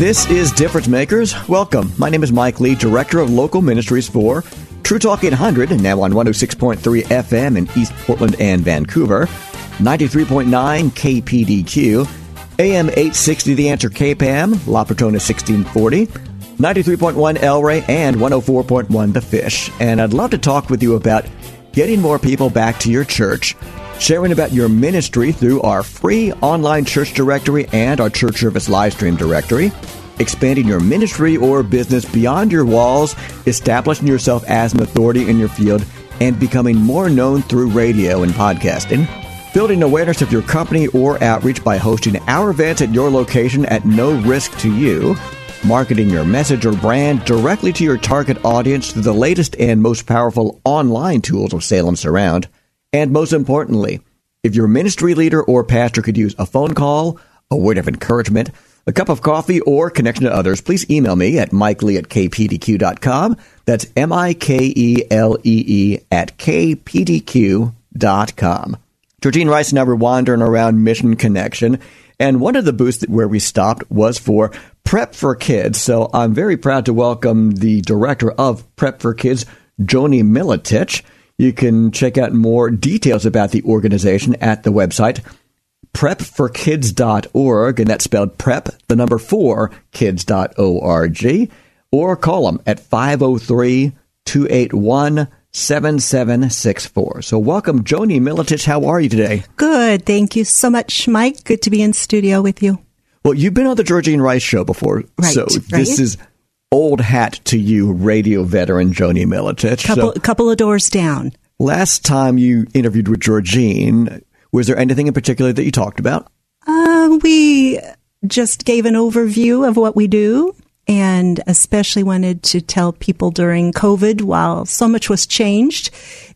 This is Difference Makers. Welcome. My name is Mike Lee, Director of Local Ministries for True Talk 800, and now on 106.3 FM in East Portland and Vancouver, 93.9 KPDQ, AM 860 The Answer KPAM, La Portona 1640, 93.1 El Rey, and 104.1 The Fish. And I'd love to talk with you about getting more people back to your church sharing about your ministry through our free online church directory and our church service live stream directory, expanding your ministry or business beyond your walls, establishing yourself as an authority in your field, and becoming more known through radio and podcasting. Building awareness of your company or outreach by hosting our events at your location at no risk to you. Marketing your message or brand directly to your target audience through the latest and most powerful online tools of Salem Surround and most importantly, if your ministry leader or pastor could use a phone call, a word of encouragement, a cup of coffee, or connection to others, please email me at mikelee at kpdq.com. That's M I K E L E E at kpdq.com. Georgene Rice and I were wandering around Mission Connection, and one of the booths where we stopped was for Prep for Kids. So I'm very proud to welcome the director of Prep for Kids, Joanie Militich. You can check out more details about the organization at the website prepforkids.org, and that's spelled prep, the number four, kids.org, or call them at 503 281 7764. So, welcome, Joanie Militich. How are you today? Good. Thank you so much, Mike. Good to be in studio with you. Well, you've been on the Georgene Rice show before. Right, so, right. this is old hat to you, radio veteran Joanie Militich. Couple, So, couple of doors down. last time you interviewed with Georgene, was there anything in particular that you talked about? Uh, we just gave an overview of what we do and especially wanted to tell people during COVID, while so much was changed,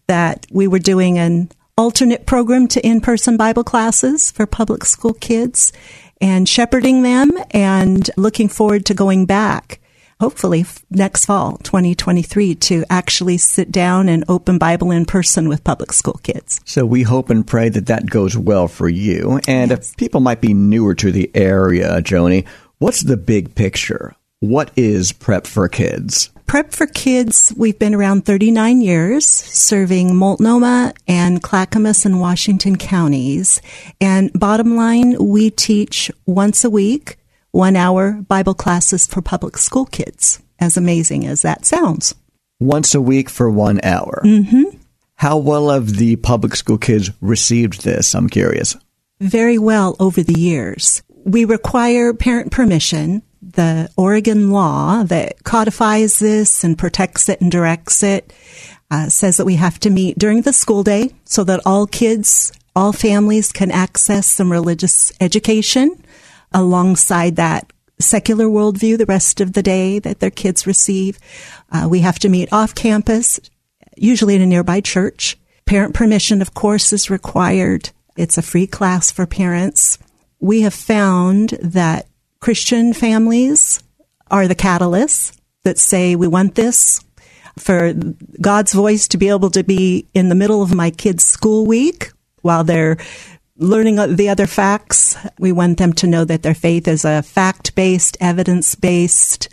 that we were doing an alternate program to in-person Bible classes for public school kids and shepherding them and looking forward to going back. Hopefully f- next fall, 2023, to actually sit down and open Bible in person with public school kids. So we hope and pray that that goes well for you. And if people might be newer to the area, Joanie, what's the big picture? What is Prep for Kids? Prep for Kids, we've been around 39 years, serving Multnomah and Clackamas and Washington counties. And bottom line, we teach once a week, one hour Bible classes for public school kids. As amazing as that sounds. Once a week for one hour. Mm-hmm. How well have the public school kids received this? I'm curious. very well over the years. We require parent permission. The Oregon law that codifies this and protects it and directs it uh, says that we have to meet during the school day so that all kids, all families can access some religious education alongside that secular worldview the rest of the day that their kids receive. Uh, we have to meet off campus, usually in a nearby church. Parent permission, of course, is required. It's a free class for parents. We have found that Christian families are the catalysts that say, we want this for God's voice to be able to be in the middle of my kids' school week while they're learning the other facts. We want them to know that their faith is a fact based, evidence based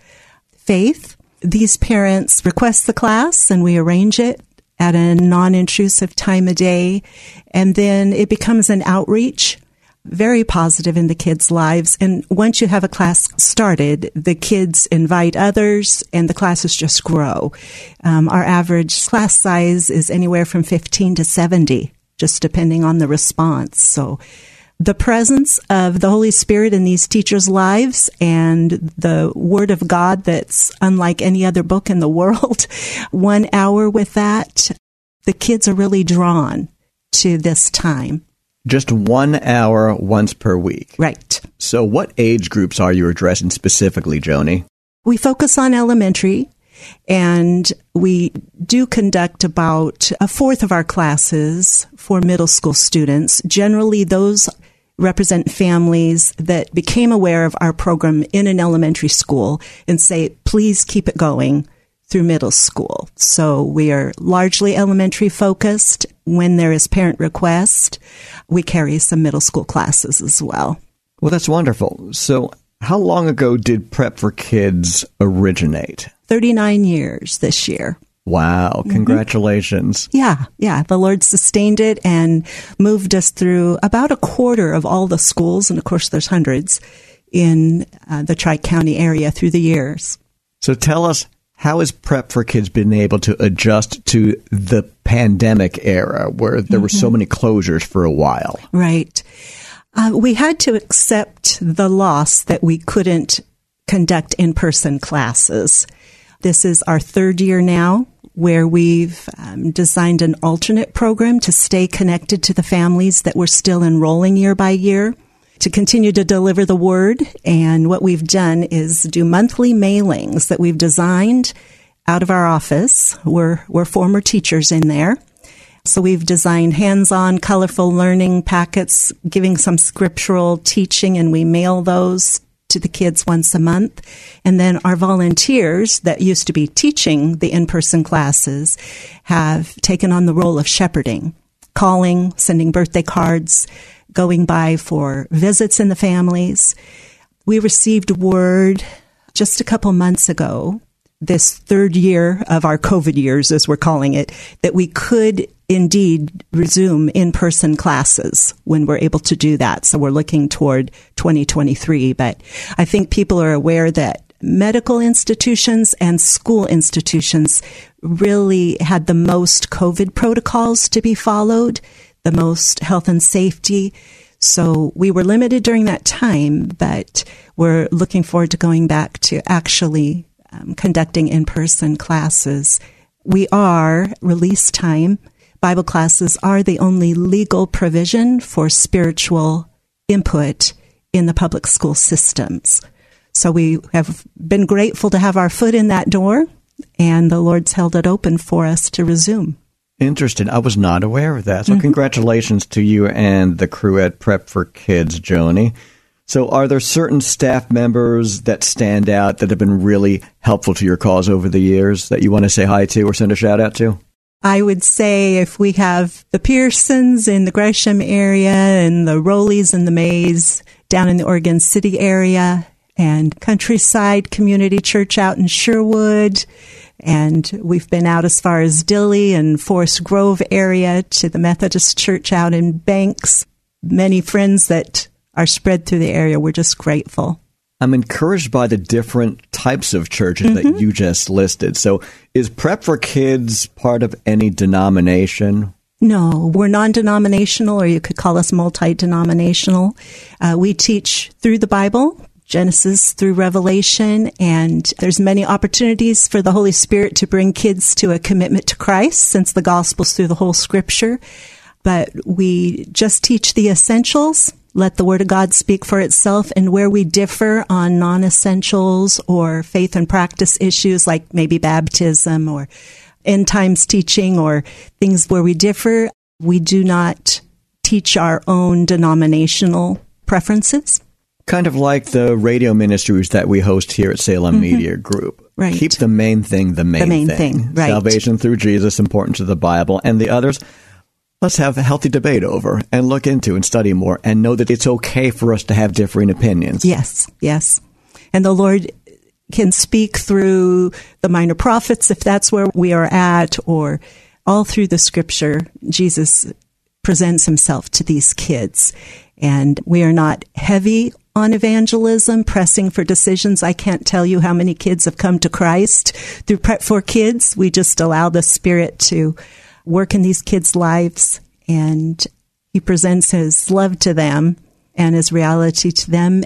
faith. These parents request the class and we arrange it at a non intrusive time of day. And then it becomes an outreach, very positive in the kids' lives. And once you have a class started, the kids invite others and the classes just grow. Um, our average class size is anywhere from 15 to 70, just depending on the response. So the presence of the Holy Spirit in these teachers' lives and the Word of God that's unlike any other book in the world. One hour with that, the kids are really drawn to this time. Just one hour once per week. Right. So, what age groups are you addressing specifically, Joanie? We focus on elementary and we do conduct about a fourth of our classes for middle school students. Generally, those represent families that became aware of our program in an elementary school and say, please keep it going through middle school. So we are largely elementary focused. When there is parent request, we carry some middle school classes as well. Well, that's wonderful. So, how long ago did Prep for Kids originate? 39 years this year. Wow, congratulations. Mm-hmm. Yeah, yeah. The Lord sustained it and moved us through about a quarter of all the schools. And of course, there's hundreds in uh, the Tri County area through the years. So tell us, how has Prep for Kids been able to adjust to the pandemic era where there were so many closures for a while? Right. Uh, we had to accept the loss that we couldn't conduct in person classes. This is our third year now where we've um, designed an alternate program to stay connected to the families that we're still enrolling year by year to continue to deliver the word. And what we've done is do monthly mailings that we've designed out of our office. We're, we're former teachers in there. So we've designed hands-on colorful learning packets giving some scriptural teaching and we mail those to the kids once a month. And then our volunteers that used to be teaching the in-person classes have taken on the role of shepherding, calling, sending birthday cards, going by for visits in the families. We received word just a couple months ago this third year of our COVID years, as we're calling it, that we could indeed resume in-person classes when we're able to do that. So we're looking toward 2023. But I think people are aware that medical institutions and school institutions really had the most COVID protocols to be followed, the most health and safety. So we were limited during that time, but we're looking forward to going back to actually um, conducting in person classes. We are release time. Bible classes are the only legal provision for spiritual input in the public school systems. So we have been grateful to have our foot in that door, and the Lord's held it open for us to resume. Interesting. I was not aware of that. So, mm-hmm. congratulations to you and the crew at Prep for Kids, Joanie. So, are there certain staff members that stand out that have been really helpful to your cause over the years that you want to say hi to or send a shout out to? I would say if we have the Pearsons in the Gresham area and the Rowleys and the Mays down in the Oregon City area and Countryside Community Church out in Sherwood. And we've been out as far as Dilley and Forest Grove area to the Methodist Church out in Banks. Many friends that are spread through the area. We're just grateful. I'm encouraged by the different types of churches mm-hmm. that you just listed. So, is Prep for Kids part of any denomination? No, we're non denominational, or you could call us multi denominational. Uh, we teach through the Bible, Genesis through Revelation, and there's many opportunities for the Holy Spirit to bring kids to a commitment to Christ since the gospel's through the whole scripture. But we just teach the essentials let the Word of God speak for itself. And where we differ on non essentials or faith and practice issues like maybe baptism or end times teaching or things where we differ, we do not teach our own denominational preferences. Kind of like the radio ministries that we host here at Salem mm-hmm. Media Group. Right. Keep the main thing the main, the main thing. thing. Right. Salvation through Jesus, important to the Bible, and the others let's have a healthy debate over and look into and study more and know that it's okay for us to have differing opinions. Yes, yes. And the Lord can speak through the minor prophets if that's where we are at or all through the scripture. Jesus presents himself to these kids and we are not heavy on evangelism, pressing for decisions. I can't tell you how many kids have come to Christ through Prep for Kids. We just allow the Spirit to work in these kids' lives and he presents his love to them and his reality to them.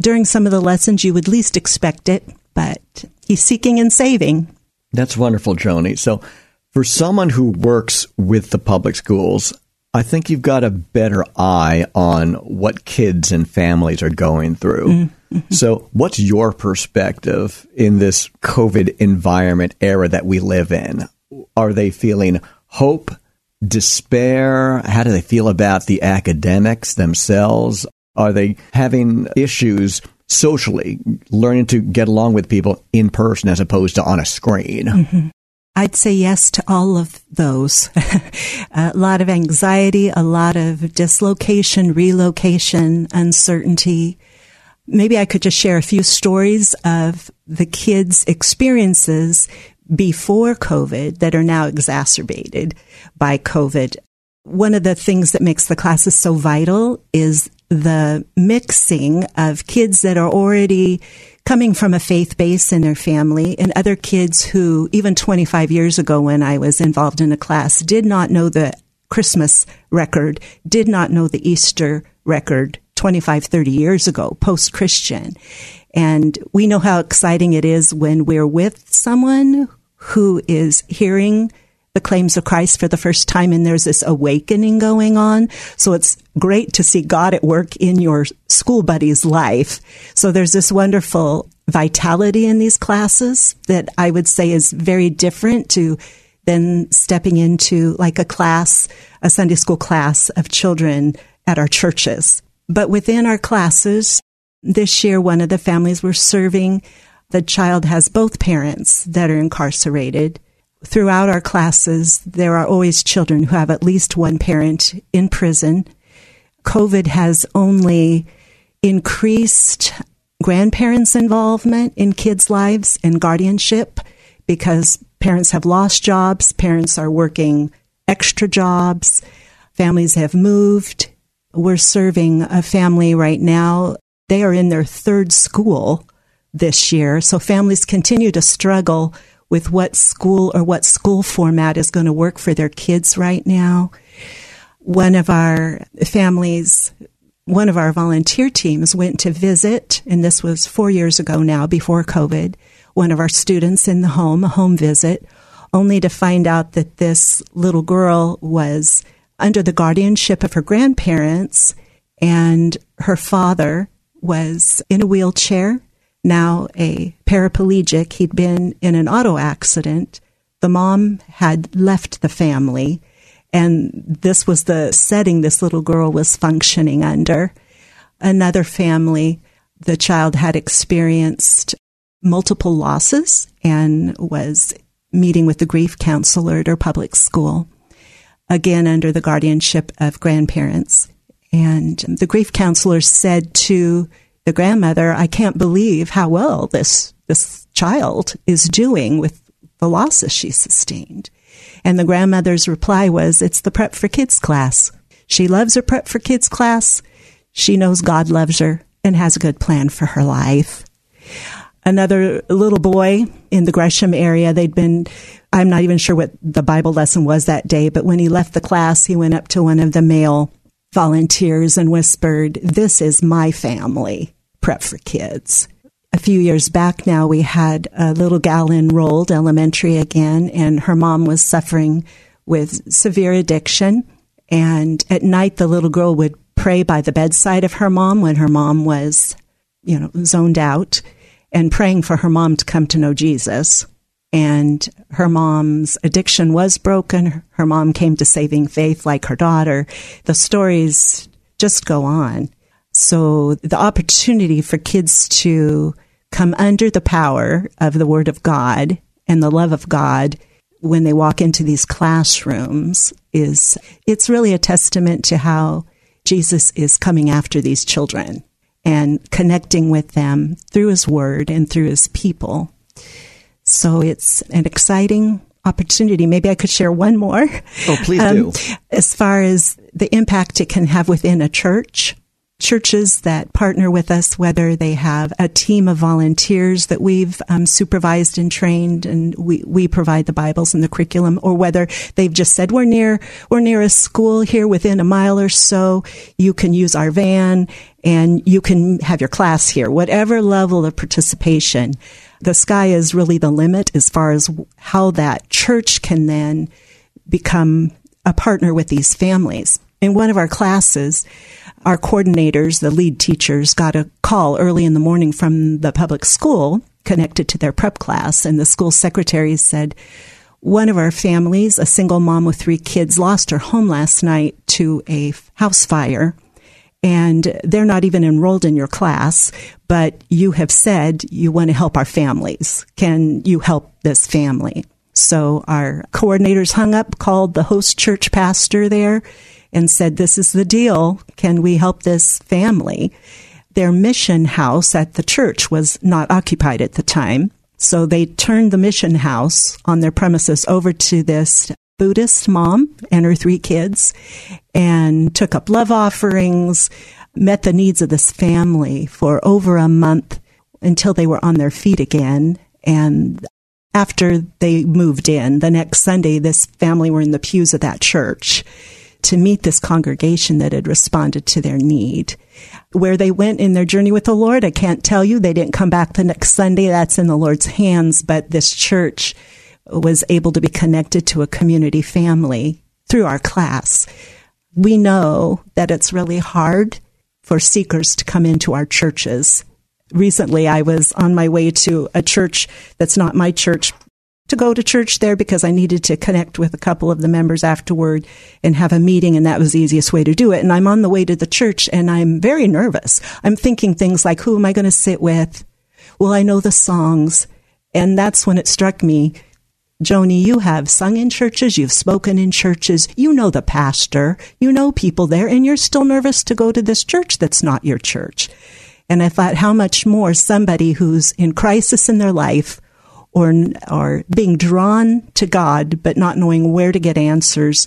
During some of the lessons, you would least expect it, but he's seeking and saving. That's wonderful, Joanie. So, for someone who works with the public schools, I think you've got a better eye on what kids and families are going through. Mm-hmm. So, what's your perspective in this COVID environment era that we live in? Are they feeling hope, despair? How do they feel about the academics themselves? Are they having issues socially, learning to get along with people in person as opposed to on a screen? Mm-hmm. I'd say yes to all of those. a lot of anxiety, a lot of dislocation, relocation, uncertainty. Maybe I could just share a few stories of the kids' experiences before COVID that are now exacerbated by COVID. One of the things that makes the classes so vital is the mixing of kids that are already coming from a faith base in their family and other kids who, even 25 years ago when I was involved in a class, did not know the Christmas record, did not know the Easter record 25, 30 years ago, post Christian. And we know how exciting it is when we're with someone who is hearing the claims of Christ for the first time and there's this awakening going on. So it's great to see God at work in your school buddy's life. So there's this wonderful vitality in these classes that I would say is very different to than stepping into like a class, a Sunday school class of children at our churches. But within our classes, this year, one of the families we're serving, the child has both parents that are incarcerated throughout our classes, there are always children who have at least one parent in prison. COVID has only increased grandparents' involvement in kids' lives and guardianship because parents have lost jobs, parents are working extra jobs, families have moved. We're serving a family right now. They are in their third school this year, so families continue to struggle with what school or what school format is going to work for their kids right now. One of our families, one of our volunteer teams went to visit, and this was four years ago now before COVID, one of our students in the home, a home visit, only to find out that this little girl was under the guardianship of her grandparents and her father was in a wheelchair now a paraplegic. He'd been in an auto accident. The mom had left the family, and this was the setting this little girl was functioning under. Another family, the child had experienced multiple losses and was meeting with the grief counselor at her public school, again under the guardianship of grandparents. And the grief counselor said to the grandmother, I can't believe how well this, this child is doing with the losses she sustained. And the grandmother's reply was, it's the prep for kids class. She loves her prep for kids class. She knows God loves her and has a good plan for her life. Another little boy in the Gresham area, they'd been, I'm not even sure what the Bible lesson was that day, but when he left the class, he went up to one of the male volunteers and whispered, This is my family, Prep for Kids. A few years back now, we had a little gal enrolled elementary again, and her mom was suffering with severe addiction. And at night, the little girl would pray by the bedside of her mom when her mom was, you know, zoned out and praying for her mom to come to know Jesus and her mom's addiction was broken. Her mom came to saving faith like her daughter. The stories just go on. So the opportunity for kids to come under the power of the word of God and the love of God when they walk into these classrooms is, it's really a testament to how Jesus is coming after these children and connecting with them through his word and through his people. So it's an exciting opportunity. Maybe I could share one more. Oh, please um, do. As far as the impact it can have within a church. churches that partner with us, whether they have a team of volunteers that we've um, supervised and trained, and we, we provide the Bibles and the curriculum, or whether they've just said we're near we're near a school here within a mile or so, you can use our van and you can have your class here. Whatever level of participation, the sky is really the limit as far as how that church can then become a partner with these families. In one of our classes, our coordinators, the lead teachers, got a call early in the morning from the public school connected to their prep class, and the school secretary said, one of our families, a single mom with three kids, lost her home last night to a house fire. And they're not even enrolled in your class, but you have said you want to help our families. Can you help this family? So our coordinators hung up, called the host church pastor there and said, this is the deal. Can we help this family? Their mission house at the church was not occupied at the time. So they turned the mission house on their premises over to this Buddhist mom and her three kids and took up love offerings, met the needs of this family for over a month until they were on their feet again. And after they moved in, the next Sunday, this family were in the pews of that church to meet this congregation that had responded to their need. Where they went in their journey with the Lord, I can't tell you. They didn't come back the next Sunday. That's in the Lord's hands. But this church was able to be connected to a community family through our class. We know that it's really hard for seekers to come into our churches. Recently, I was on my way to a church that's not my church, to go to church there because I needed to connect with a couple of the members afterward and have a meeting. And that was the easiest way to do it. And I'm on the way to the church and I'm very nervous. I'm thinking things like, who am I going to sit with? Will I know the songs? And that's when it struck me. Joanie, you have sung in churches, you've spoken in churches, you know the pastor, you know people there, and you're still nervous to go to this church that's not your church. And I thought, how much more somebody who's in crisis in their life or, or being drawn to God, but not knowing where to get answers,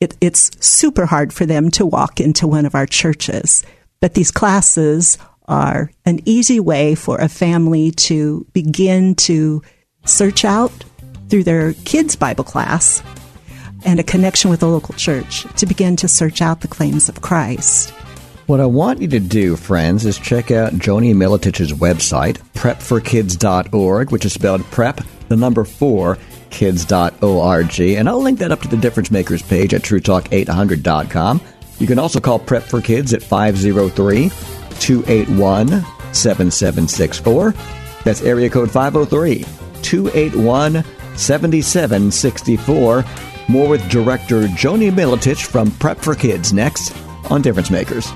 it, it's super hard for them to walk into one of our churches. But these classes are an easy way for a family to begin to search out through their kids' Bible class and a connection with a local church to begin to search out the claims of Christ. What I want you to do, friends, is check out Joanie Militich's website, prepforkids.org, which is spelled prep, the number four, kids.org. And I'll link that up to the Difference Makers page at truetalk800.com. You can also call Prep for Kids at 503 281 7764. That's area code 503 281 7764. More with director Joanie Militich from Prep for Kids next on Difference Makers.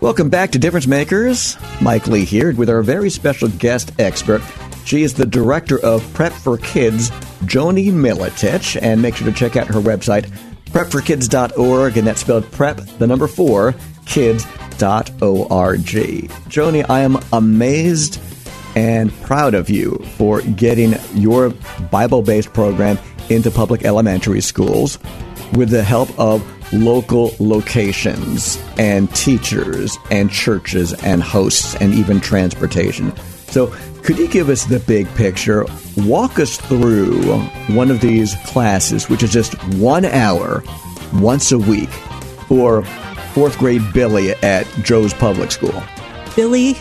Welcome back to Difference Makers. Mike Lee here with our very special guest expert. She is the director of Prep for Kids, Joanie Militich, and make sure to check out her website, prepforkids.org, and that's spelled prep, the number four, kids.org. Joanie, I am amazed and proud of you for getting your Bible based program into public elementary schools with the help of local locations and teachers and churches and hosts and even transportation. So, could you give us the big picture? Walk us through one of these classes, which is just one hour once a week for fourth grade Billy at Joe's Public School. Billy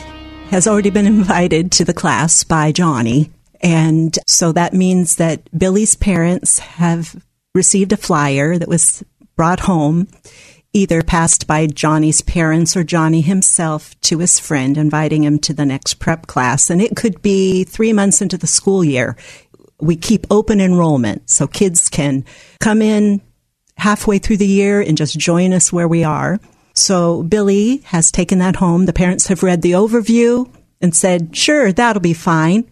has already been invited to the class by Johnny. And so that means that Billy's parents have received a flyer that was brought home either passed by Johnny's parents or Johnny himself to his friend, inviting him to the next prep class. And it could be three months into the school year. We keep open enrollment so kids can come in halfway through the year and just join us where we are. So Billy has taken that home. The parents have read the overview and said, sure, that'll be fine,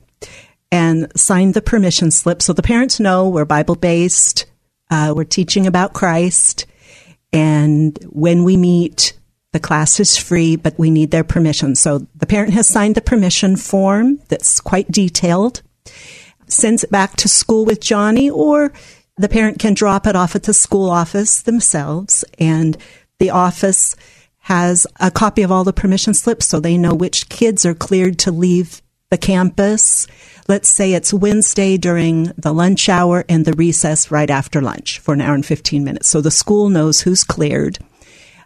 and signed the permission slip. So the parents know we're Bible based. Uh, we're teaching about Christ And when we meet, the class is free, but we need their permission. So the parent has signed the permission form that's quite detailed, sends it back to school with Johnny, or the parent can drop it off at the school office themselves. And the office has a copy of all the permission slips so they know which kids are cleared to leave the campus. Let's say it's Wednesday during the lunch hour and the recess right after lunch for an hour and 15 minutes. So the school knows who's cleared.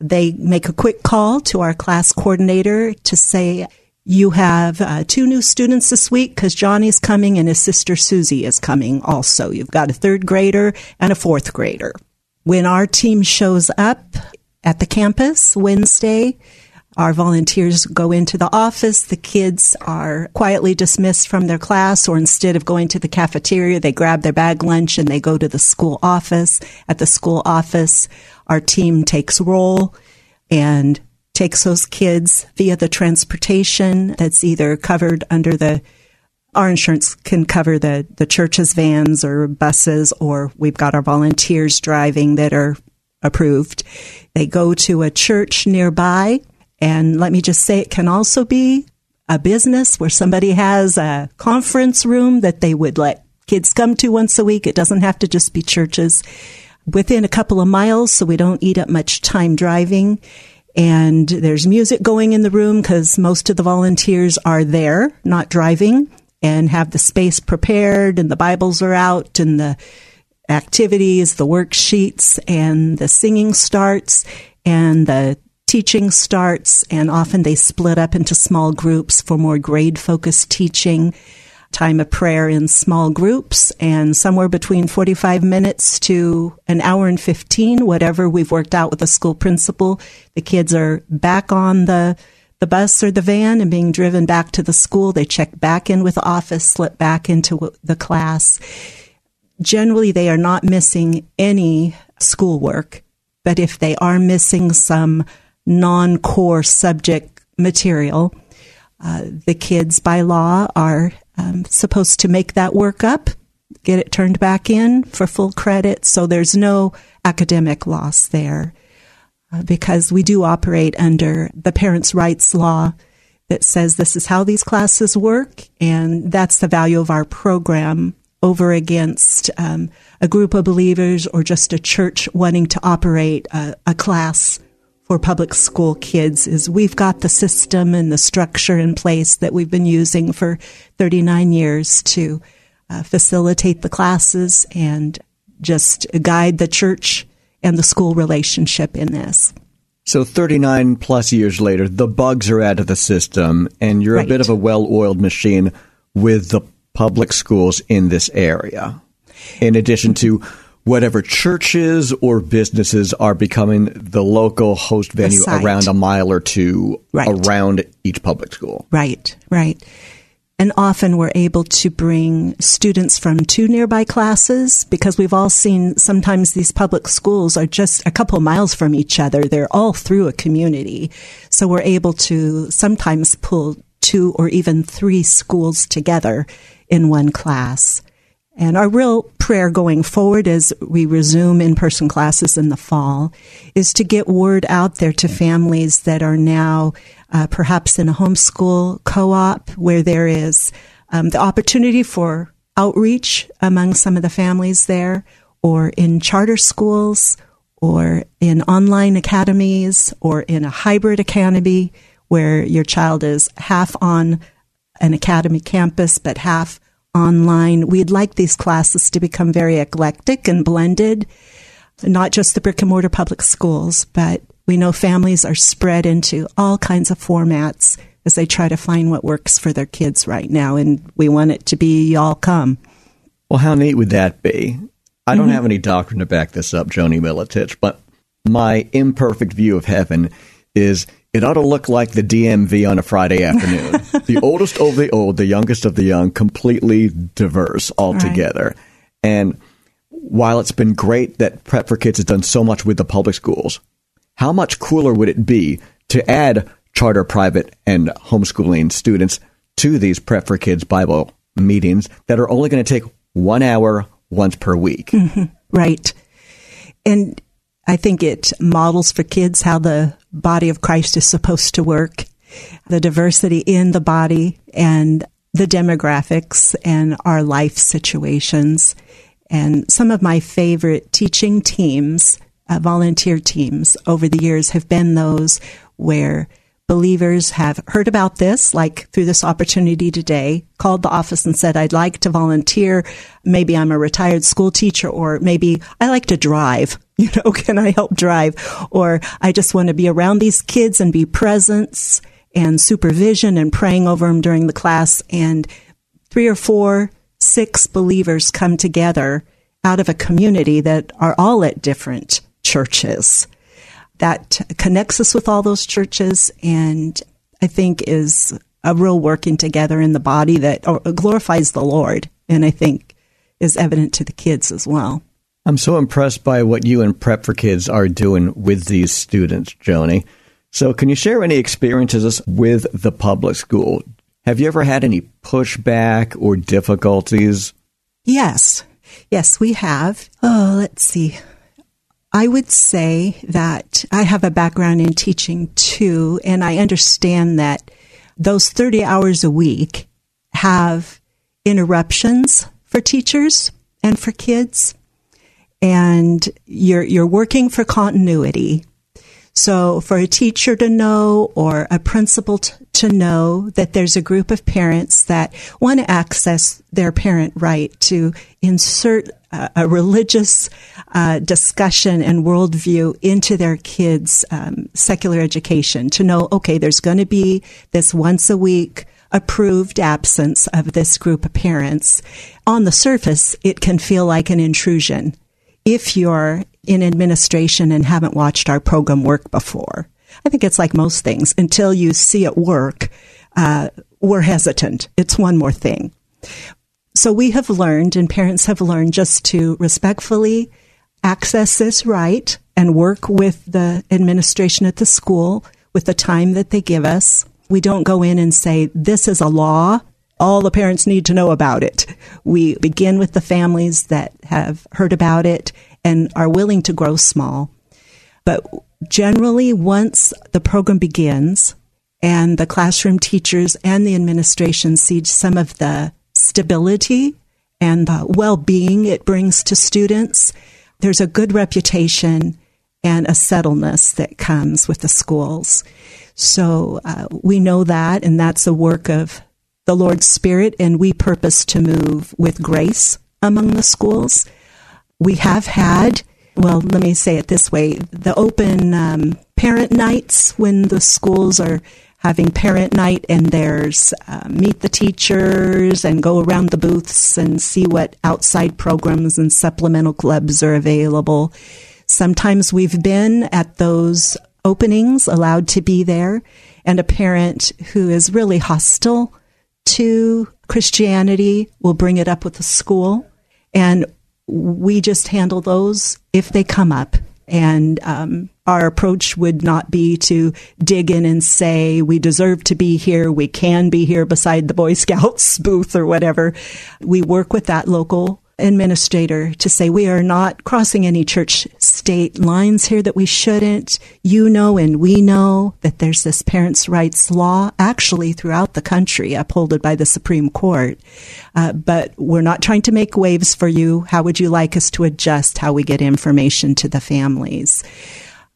They make a quick call to our class coordinator to say, you have uh, two new students this week because Johnny's coming and his sister Susie is coming also. You've got a third grader and a fourth grader. When our team shows up at the campus Wednesday, our volunteers go into the office. The kids are quietly dismissed from their class, or instead of going to the cafeteria, they grab their bag lunch and they go to the school office. At the school office, our team takes roll and takes those kids via the transportation that's either covered under the our insurance can cover the, the church's vans or buses, or we've got our volunteers driving that are approved. They go to a church nearby. And let me just say, it can also be a business where somebody has a conference room that they would let kids come to once a week. It doesn't have to just be churches within a couple of miles so we don't eat up much time driving. And there's music going in the room because most of the volunteers are there, not driving, and have the space prepared and the Bibles are out and the activities, the worksheets, and the singing starts and the teaching starts. And often they split up into small groups for more grade focused teaching time of prayer in small groups and somewhere between 45 minutes to an hour and 15, whatever we've worked out with the school principal. The kids are back on the the bus or the van and being driven back to the school. They check back in with the office, slip back into the class. Generally, they are not missing any schoolwork, but if they are missing some non-core subject material, uh, the kids by law are um, supposed to make that work up, get it turned back in for full credit. So there's no academic loss there uh, because we do operate under the parents' rights law that says this is how these classes work, and that's the value of our program over against um, a group of believers or just a church wanting to operate a, a class for public school kids is we've got the system and the structure in place that we've been using for 39 years to uh, facilitate the classes and just guide the church and the school relationship in this. So 39 plus years later, the bugs are out of the system, and you're right. a bit of a well oiled machine with the public schools in this area. In addition to whatever churches or businesses are becoming the local host venue around a mile or two right. around each public school. Right, right. And often we're able to bring students from two nearby classes because we've all seen sometimes these public schools are just a couple miles from each other. They're all through a community. So we're able to sometimes pull two or even three schools together in one class. And our real prayer going forward as we resume in person classes in the fall is to get word out there to families that are now uh, perhaps in a homeschool co op where there is um, the opportunity for outreach among some of the families there, or in charter schools, or in online academies, or in a hybrid academy where your child is half on an academy campus but half online. We'd like these classes to become very eclectic and blended, not just the brick and mortar public schools, but we know families are spread into all kinds of formats as they try to find what works for their kids right now. And we want it to be y'all come. Well, how neat would that be? I don't mm-hmm. have any doctrine to back this up, Joanie Militich, but my imperfect view of heaven is it ought to look like the DMV on a Friday afternoon. the oldest of the old, the youngest of the young, completely diverse altogether. Right. And while it's been great that Prep for Kids has done so much with the public schools, how much cooler would it be to add charter, private, and homeschooling students to these Prep for Kids Bible meetings that are only going to take one hour once per week? Mm-hmm. Right. And I think it models for kids how the body of Christ is supposed to work, the diversity in the body and the demographics and our life situations. And some of my favorite teaching teams, uh, volunteer teams over the years have been those where believers have heard about this, like through this opportunity today, called the office and said, I'd like to volunteer. Maybe I'm a retired school teacher or maybe I like to drive. You know, can I help drive? Or I just want to be around these kids and be presence and supervision and praying over them during the class. And three or four, six believers come together out of a community that are all at different churches that connects us with all those churches and I think is a real working together in the body that uh, glorifies the Lord and I think is evident to the kids as well. I'm so impressed by what you and Prep for Kids are doing with these students, Joanie. So, can you share any experiences with the public school? Have you ever had any pushback or difficulties? Yes. Yes, we have. Oh, let's see. I would say that I have a background in teaching too, and I understand that those 30 hours a week have interruptions for teachers and for kids. And you're, you're working for continuity. So for a teacher to know or a principal t- to know that there's a group of parents that want to access their parent right to insert a, a religious uh, discussion and worldview into their kids' um, secular education. To know, okay, there's going to be this once a week approved absence of this group of parents. On the surface, it can feel like an intrusion if you're in administration and haven't watched our program work before. I think it's like most things. Until you see it work, uh, we're hesitant. It's one more thing. So we have learned, and parents have learned, just to respectfully access this right and work with the administration at the school with the time that they give us. We don't go in and say, this is a law. All the parents need to know about it. We begin with the families that have heard about it and are willing to grow small. But generally, once the program begins and the classroom teachers and the administration see some of the stability and the well-being it brings to students, there's a good reputation and a settledness that comes with the schools. So uh, we know that, and that's a work of the Lord's Spirit, and we purpose to move with grace among the schools. We have had well, let me say it this way the open um, parent nights when the schools are having parent night and there's uh, meet the teachers and go around the booths and see what outside programs and supplemental clubs are available. Sometimes we've been at those openings, allowed to be there, and a parent who is really hostile to Christianity we'll bring it up with the school. And we just handle those if they come up. And um, our approach would not be to dig in and say, we deserve to be here, we can be here beside the Boy Scouts booth or whatever. We work with that local administrator to say we are not crossing any church state lines here that we shouldn't. You know, and we know that there's this parents' rights law actually throughout the country upholded by the Supreme Court. Uh, but we're not trying to make waves for you. How would you like us to adjust how we get information to the families?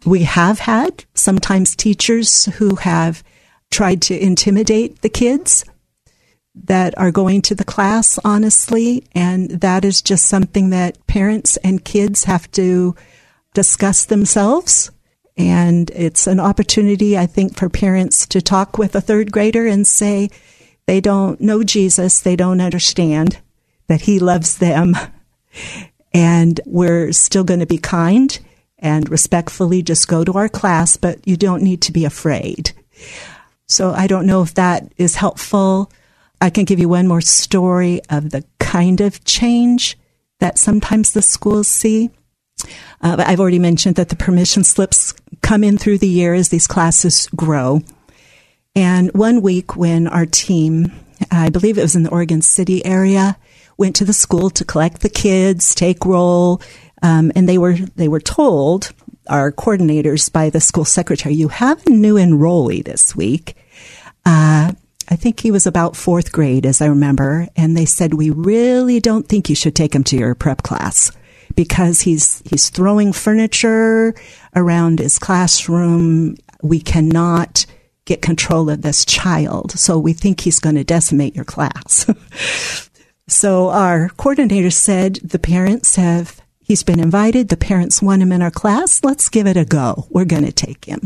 We have had sometimes teachers who have tried to intimidate the kids that are going to the class, honestly. And that is just something that parents and kids have to discuss themselves. And it's an opportunity, I think, for parents to talk with a third grader and say they don't know Jesus, they don't understand that he loves them. And we're still going to be kind and respectfully just go to our class, but you don't need to be afraid. So I don't know if that is helpful I can give you one more story of the kind of change that sometimes the schools see. Uh, I've already mentioned that the permission slips come in through the year as these classes grow. And one week when our team, I believe it was in the Oregon City area, went to the school to collect the kids, take roll, um, and they were they were told our coordinators by the school secretary, you have a new enrollee this week. Uh, I think he was about fourth grade, as I remember, and they said, we really don't think you should take him to your prep class because he's, he's throwing furniture around his classroom. We cannot get control of this child. So we think he's going to decimate your class. so our coordinator said the parents have, he's been invited. The parents want him in our class. Let's give it a go. We're going to take him.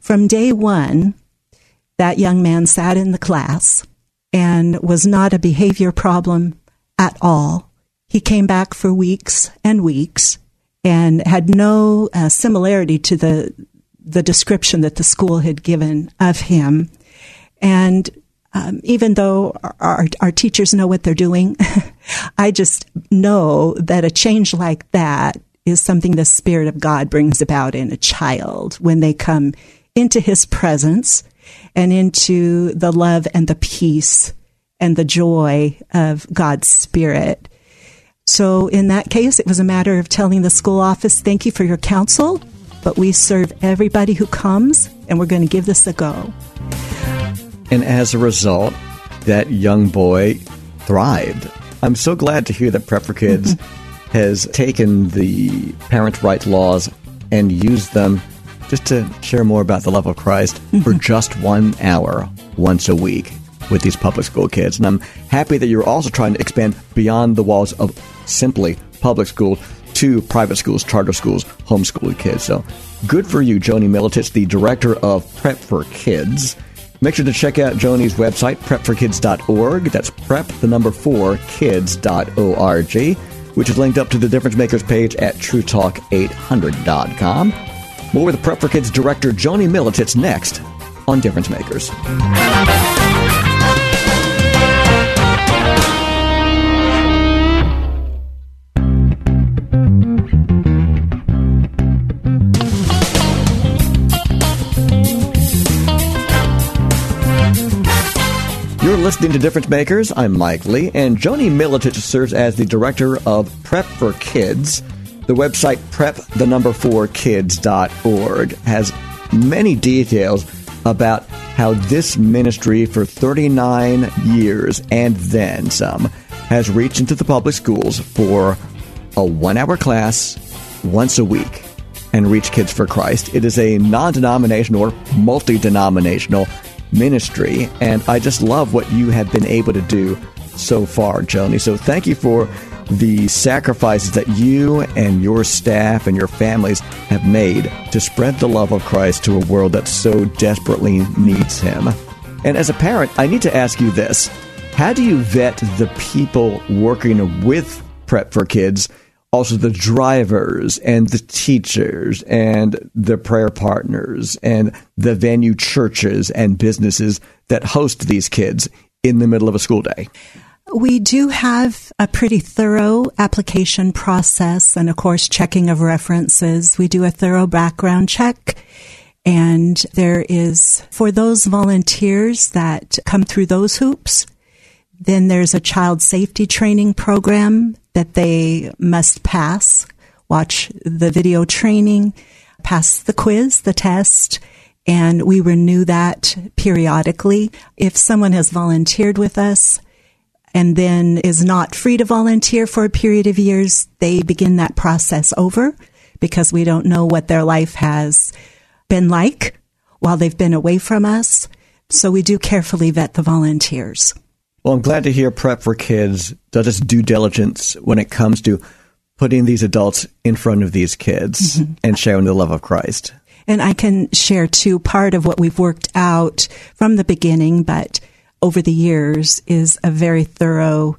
From day one, that young man sat in the class and was not a behavior problem at all. He came back for weeks and weeks and had no uh, similarity to the the description that the school had given of him. And um, even though our, our teachers know what they're doing, I just know that a change like that is something the Spirit of God brings about in a child when they come into His presence and into the love and the peace and the joy of God's Spirit. So in that case, it was a matter of telling the school office, thank you for your counsel, but we serve everybody who comes and we're going to give this a go. And as a result, that young boy thrived. I'm so glad to hear that Prep for Kids has taken the parent rights laws and used them just to share more about the love of Christ for mm-hmm. just one hour once a week with these public school kids. And I'm happy that you're also trying to expand beyond the walls of simply public school to private schools, charter schools, homeschooled kids. So good for you, Joanie Militich, the director of Prep for Kids. Make sure to check out Joanie's website, prepforkids.org. That's prep, the number four, kids.org, which is linked up to the Difference Makers page at truetalk800.com. More with Prep for Kids director Joanie Militich next on Difference Makers. You're listening to Difference Makers. I'm Mike Lee, and Joanie Militich serves as the director of Prep for Kids. The website prep the number four kids.org has many details about how this ministry for 39 years and then some has reached into the public schools for a one hour class once a week and reach kids for Christ. It is a non denominational or multi denominational ministry. And I just love what you have been able to do so far, Joanie. So thank you for the sacrifices that you and your staff and your families have made to spread the love of Christ to a world that so desperately needs Him. And as a parent, I need to ask you this How do you vet the people working with Prep for Kids? also the drivers and the teachers and the prayer partners and the venue churches and businesses that host these kids in the middle of a school day? We do have a pretty thorough application process and, of course, checking of references. We do a thorough background check. And there is, for those volunteers that come through those hoops, then there's a child safety training program that they must pass, watch the video training, pass the quiz, the test, and we renew that periodically. If someone has volunteered with us and then is not free to volunteer for a period of years, they begin that process over because we don't know what their life has been like while they've been away from us. So we do carefully vet the volunteers. Well, I'm glad to hear Prep for Kids does its due diligence when it comes to putting these adults in front of these kids mm-hmm. and sharing the love of Christ. And I can share too part of what we've worked out from the beginning, but over the years is a very thorough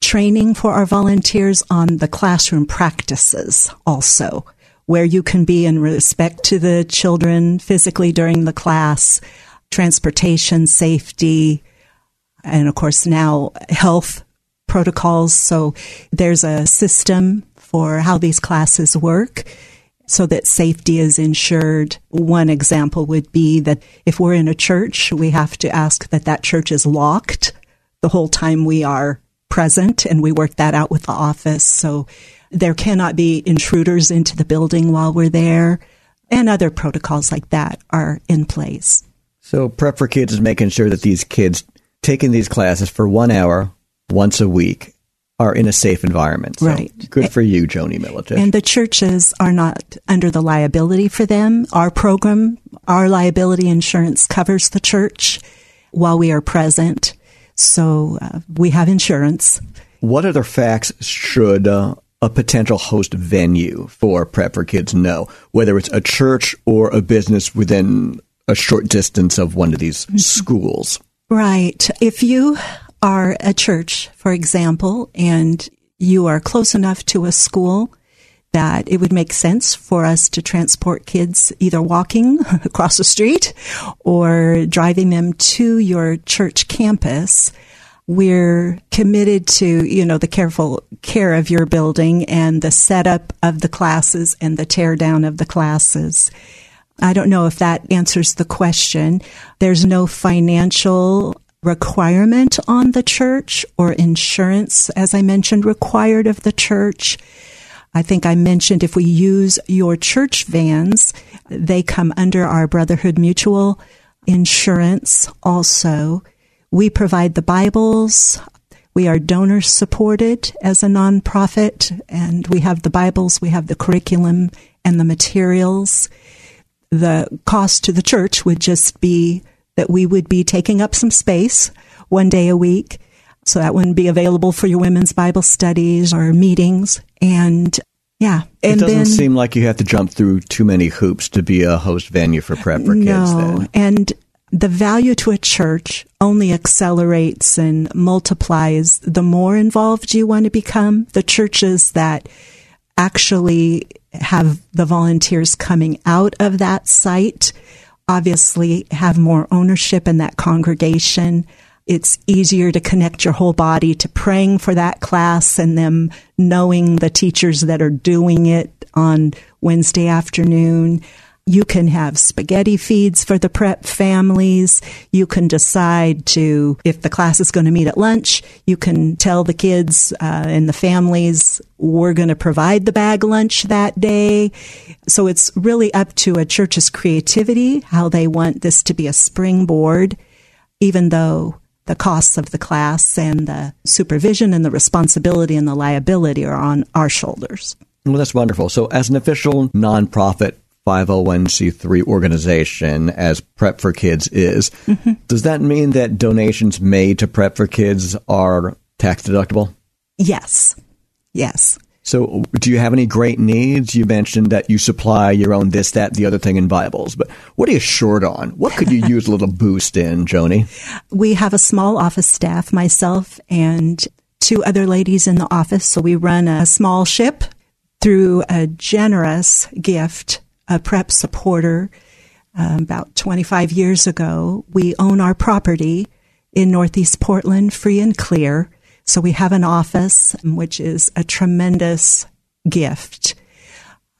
training for our volunteers on the classroom practices also, where you can be in respect to the children physically during the class, transportation, safety, and of course now health protocols. So there's a system for how these classes work so that safety is ensured. One example would be that if we're in a church, we have to ask that that church is locked the whole time we are present and we work that out with the office. So There cannot be intruders into the building while we're there, and other protocols like that are in place. So, Prep for Kids is making sure that these kids taking these classes for one hour once a week are in a safe environment. So right. Good for you, Joanie Militich. And the churches are not under the liability for them. Our program, our liability insurance covers the church while we are present. So uh, we have insurance. What other facts should uh, a potential host venue for Prep for Kids know, whether it's a church or a business within a short distance of one of these mm-hmm. schools? Right. If you are a church, for example, and you are close enough to a school that it would make sense for us to transport kids either walking across the street or driving them to your church campus. We're committed to, you know, the careful care of your building and the setup of the classes and the tear down of the classes. I don't know if that answers the question. There's no financial requirement on the church or insurance, as I mentioned, required of the church. I think I mentioned if we use your church vans, they come under our Brotherhood Mutual insurance also. We provide the Bibles. We are donor supported as a nonprofit and we have the Bibles, we have the curriculum and the materials. The cost to the church would just be that we would be taking up some space one day a week. So that wouldn't be available for your women's Bible studies or meetings. And yeah. And it doesn't then, seem like you have to jump through too many hoops to be a host venue for prep for kids. No. And the value to a church only accelerates and multiplies the more involved you want to become. The churches that actually have the volunteers coming out of that site obviously have more ownership in that congregation. It's easier to connect your whole body to praying for that class and them knowing the teachers that are doing it on Wednesday afternoon. You can have spaghetti feeds for the prep families. You can decide to, if the class is going to meet at lunch, you can tell the kids uh, and the families, we're going to provide the bag lunch that day. So it's really up to a church's creativity, how they want this to be a springboard, even though the costs of the class and the supervision and the responsibility and the liability are on our shoulders. Well, that's wonderful. So, as an official nonprofit 501c3 organization as Prep for Kids is. Mm-hmm. Does that mean that donations made to Prep for Kids are tax deductible? Yes. Yes. So, do you have any great needs? You mentioned that you supply your own this, that, the other thing in Bibles, but what are you short on? What could you use a little boost in, Joanie? We have a small office staff, myself and two other ladies in the office. So, we run a small ship through a generous gift a prep supporter um, about 25 years ago. We own our property in Northeast Portland, free and clear. So we have an office, which is a tremendous gift.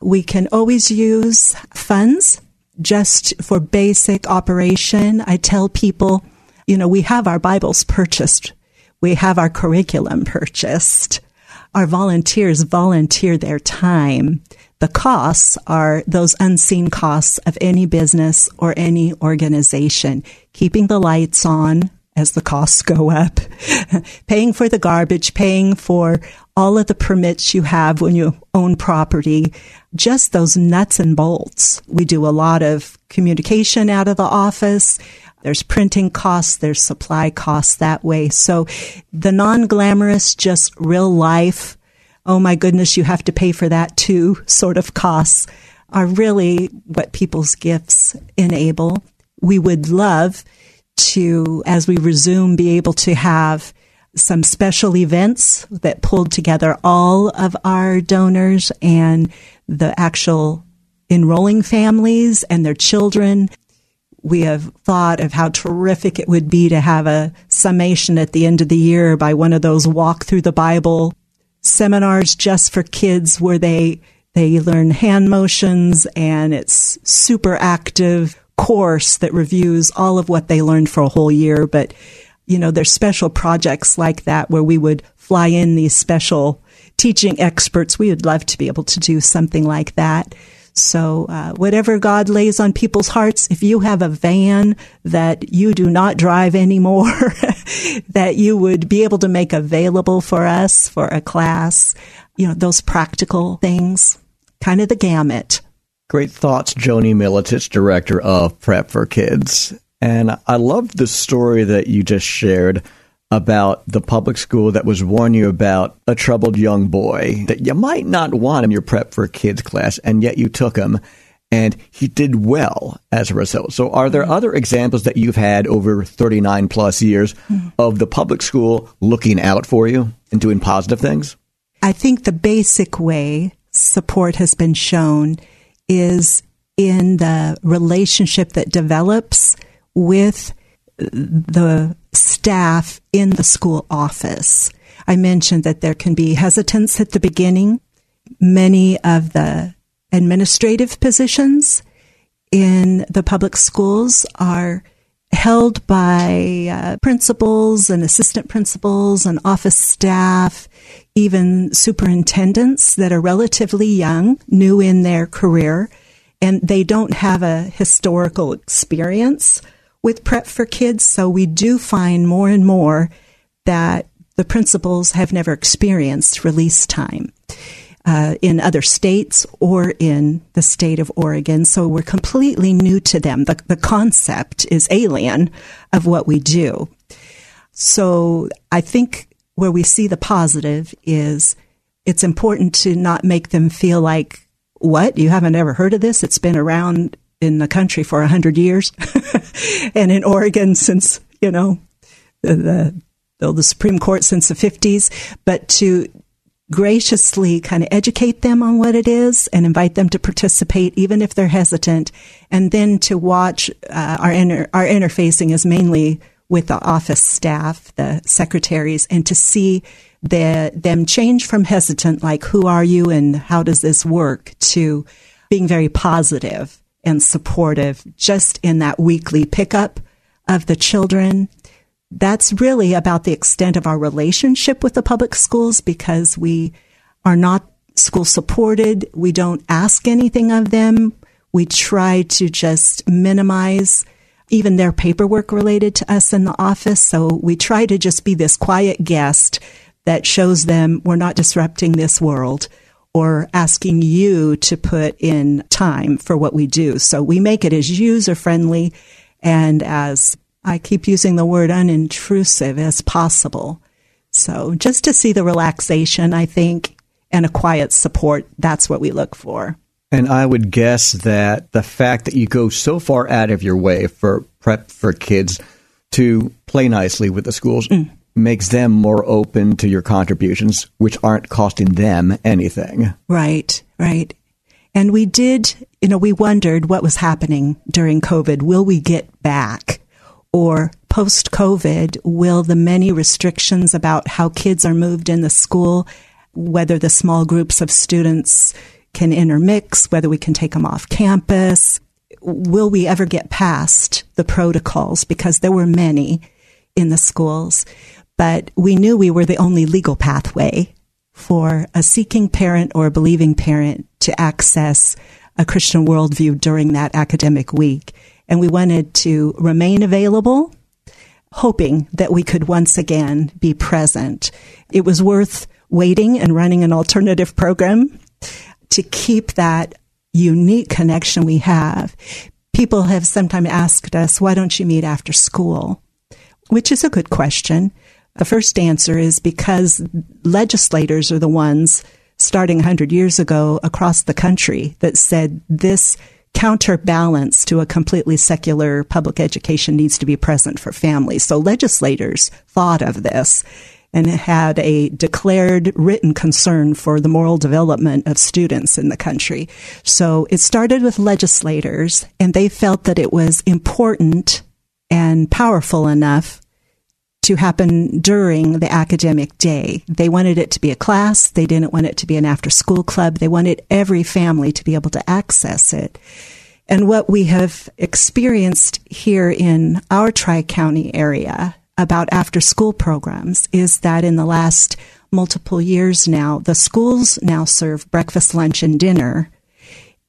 We can always use funds just for basic operation. I tell people, you know, we have our Bibles purchased. We have our curriculum purchased. Our volunteers volunteer their time. The costs are those unseen costs of any business or any organization. Keeping the lights on as the costs go up, paying for the garbage, paying for all of the permits you have when you own property, just those nuts and bolts. We do a lot of communication out of the office. There's printing costs, there's supply costs that way. So the non glamorous, just real life oh my goodness, you have to pay for that too sort of costs are really what people's gifts enable. We would love to, as we resume, be able to have some special events that pulled together all of our donors and the actual enrolling families and their children. We have thought of how terrific it would be to have a summation at the end of the year by one of those walk through the Bible seminars just for kids where they they learn hand motions and it's super active course that reviews all of what they learned for a whole year but you know there's special projects like that where we would fly in these special teaching experts, we would love to be able to do something like that. So, uh, whatever God lays on people's hearts, if you have a van that you do not drive anymore, that you would be able to make available for us for a class, you know, those practical things, kind of the gamut. Great thoughts, Joanie Militich, director of Prep for Kids. And I love the story that you just shared about the public school that was warning you about a troubled young boy that you might not want in your prep for a kids class, and yet you took him and he did well as a result. So, are there other examples that you've had over 39 plus years mm-hmm. of the public school looking out for you and doing positive things? I think the basic way support has been shown is in the relationship that develops with the staff in the school office. I mentioned that there can be hesitance at the beginning. Many of the administrative positions in the public schools are held by uh, principals and assistant principals and office staff, even superintendents that are relatively young, new in their career, and they don't have a historical experience with prep for kids. So we do find more and more that the principals have never experienced release time. Uh, in other states or in the state of Oregon. So we're completely new to them. The, the concept is alien of what we do. So I think where we see the positive is it's important to not make them feel like, what? You haven't ever heard of this? It's been around in the country for a hundred years. And in Oregon since, you know, the, the, the Supreme Court since the 50s, but to graciously kind of educate them on what it is and invite them to participate, even if they're hesitant, and then to watch uh, our inter- our interfacing is mainly with the office staff, the secretaries, and to see the, them change from hesitant, like who are you and how does this work, to being very positive and supportive, just in that weekly pickup of the children that's really about the extent of our relationship with the public schools because we are not school supported. We don't ask anything of them. We try to just minimize even their paperwork related to us in the office. So we try to just be this quiet guest that shows them we're not disrupting this world or asking you to put in time for what we do. So we make it as user friendly and as I keep using the word unintrusive as possible. So just to see the relaxation, I think, and a quiet support, that's what we look for. And I would guess that the fact that you go so far out of your way for prep for kids to play nicely with the schools mm. Makes them more open to your contributions, which aren't costing them anything. Right, right. And we did, you know, we wondered what was happening during COVID. Will we get back? or post COVID, will the many restrictions about how kids are moved in the school, whether the small groups of students can intermix, whether we can take them off campus, will we ever get past the protocols? Because there were many in the schools, but we knew we were the only legal pathway for a seeking parent or a believing parent to access a Christian worldview during that academic week and we wanted to remain available, hoping that we could once again be present. It was worth waiting and running an alternative program to keep that unique connection we have. People have sometimes asked us, why don't you meet after school? Which is a good question. The first answer is because legislators are the ones starting 100 years ago across the country that said this counterbalance to a completely secular public education needs to be present for families. So legislators thought of this and had a declared written concern for the moral development of students in the country. So it started with legislators and they felt that it was important and powerful enough to happen during the academic day. They wanted it to be a class. They didn't want it to be an after school club. They wanted every family to be able to access it. And what we have experienced here in our Tri County area about after school programs is that in the last multiple years now. The schools now serve breakfast, lunch, and dinner,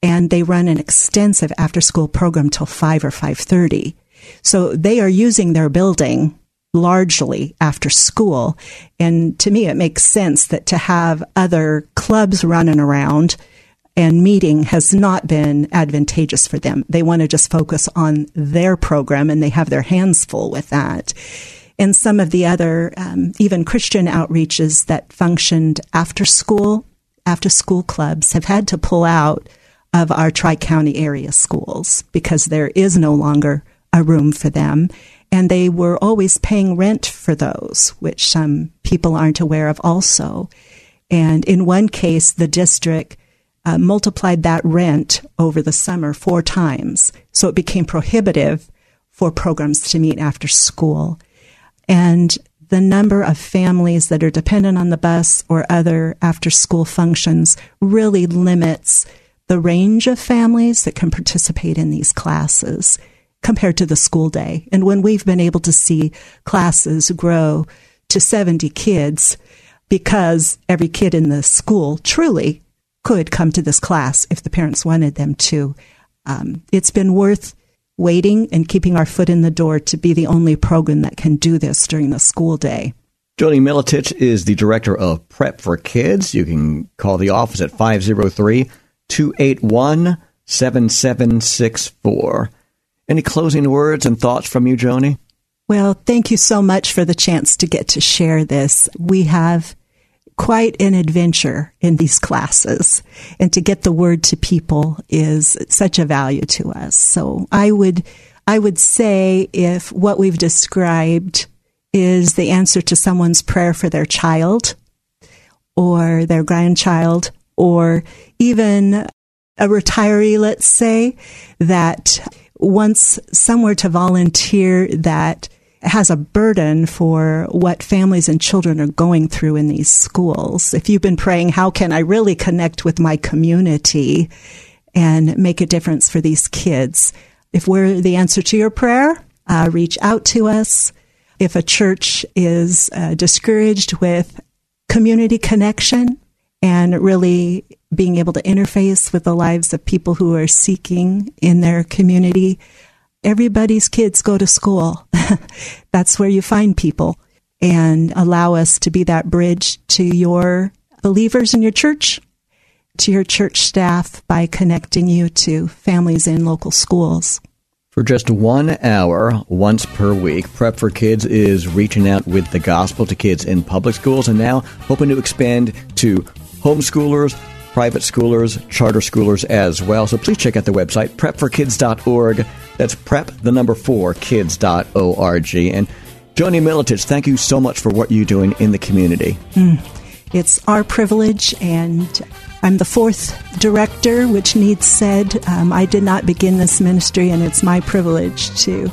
and they run an extensive after school program till 5 or 5.30. So they are using their building largely after school. And to me, it makes sense that to have other clubs running around and meeting has not been advantageous for them. They want to just focus on their program and they have their hands full with that. And some of the other, um, even Christian outreaches that functioned after school, after school clubs have had to pull out of our Tri County area schools because there is no longer a room for them. And they were always paying rent for those, which some people aren't aware of also. And in one case, the district uh, multiplied that rent over the summer four times. So it became prohibitive for programs to meet after school. And the number of families that are dependent on the bus or other after school functions really limits the range of families that can participate in these classes compared to the school day. And when we've been able to see classes grow to 70 kids because every kid in the school truly could come to this class if the parents wanted them to, um, it's been worth waiting and keeping our foot in the door to be the only program that can do this during the school day. Joanie Militich is the director of Prep for Kids. You can call the office at 503 281 7764. Any closing words and thoughts from you, Joanie? Well, thank you so much for the chance to get to share this. We have quite an adventure in these classes and to get the word to people is such a value to us. So I would, I would say if what we've described is the answer to someone's prayer for their child or their grandchild or even a retiree, let's say, that wants somewhere to volunteer that has a burden for what families and children are going through in these schools. If you've been praying, how can I really connect with my community and make a difference for these kids? If we're the answer to your prayer, uh, reach out to us. If a church is uh, discouraged with community connection and really being able to interface with the lives of people who are seeking in their community. Everybody's kids go to school. That's where you find people and allow us to be that bridge to your believers in your church, to your church staff by connecting you to families in local schools. For just one hour, once per week, Prep for Kids is reaching out with the gospel to kids in public schools and now hoping to expand to homeschoolers, private schoolers, charter schoolers as well. So please check out the website, prepforkids.org. That's prep, the number four, kids.org. And Joanie Militich, thank you so much for what you're doing in the community. Mm. It's our privilege, and I'm the fourth director, which needs said. Um, I did not begin this ministry, and it's my privilege to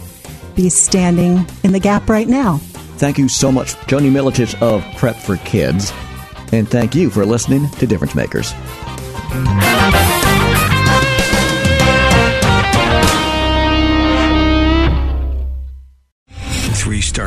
be standing in the gap right now. Thank you so much, Joanie Militich of Prep for Kids. And thank you for listening to Difference Makers.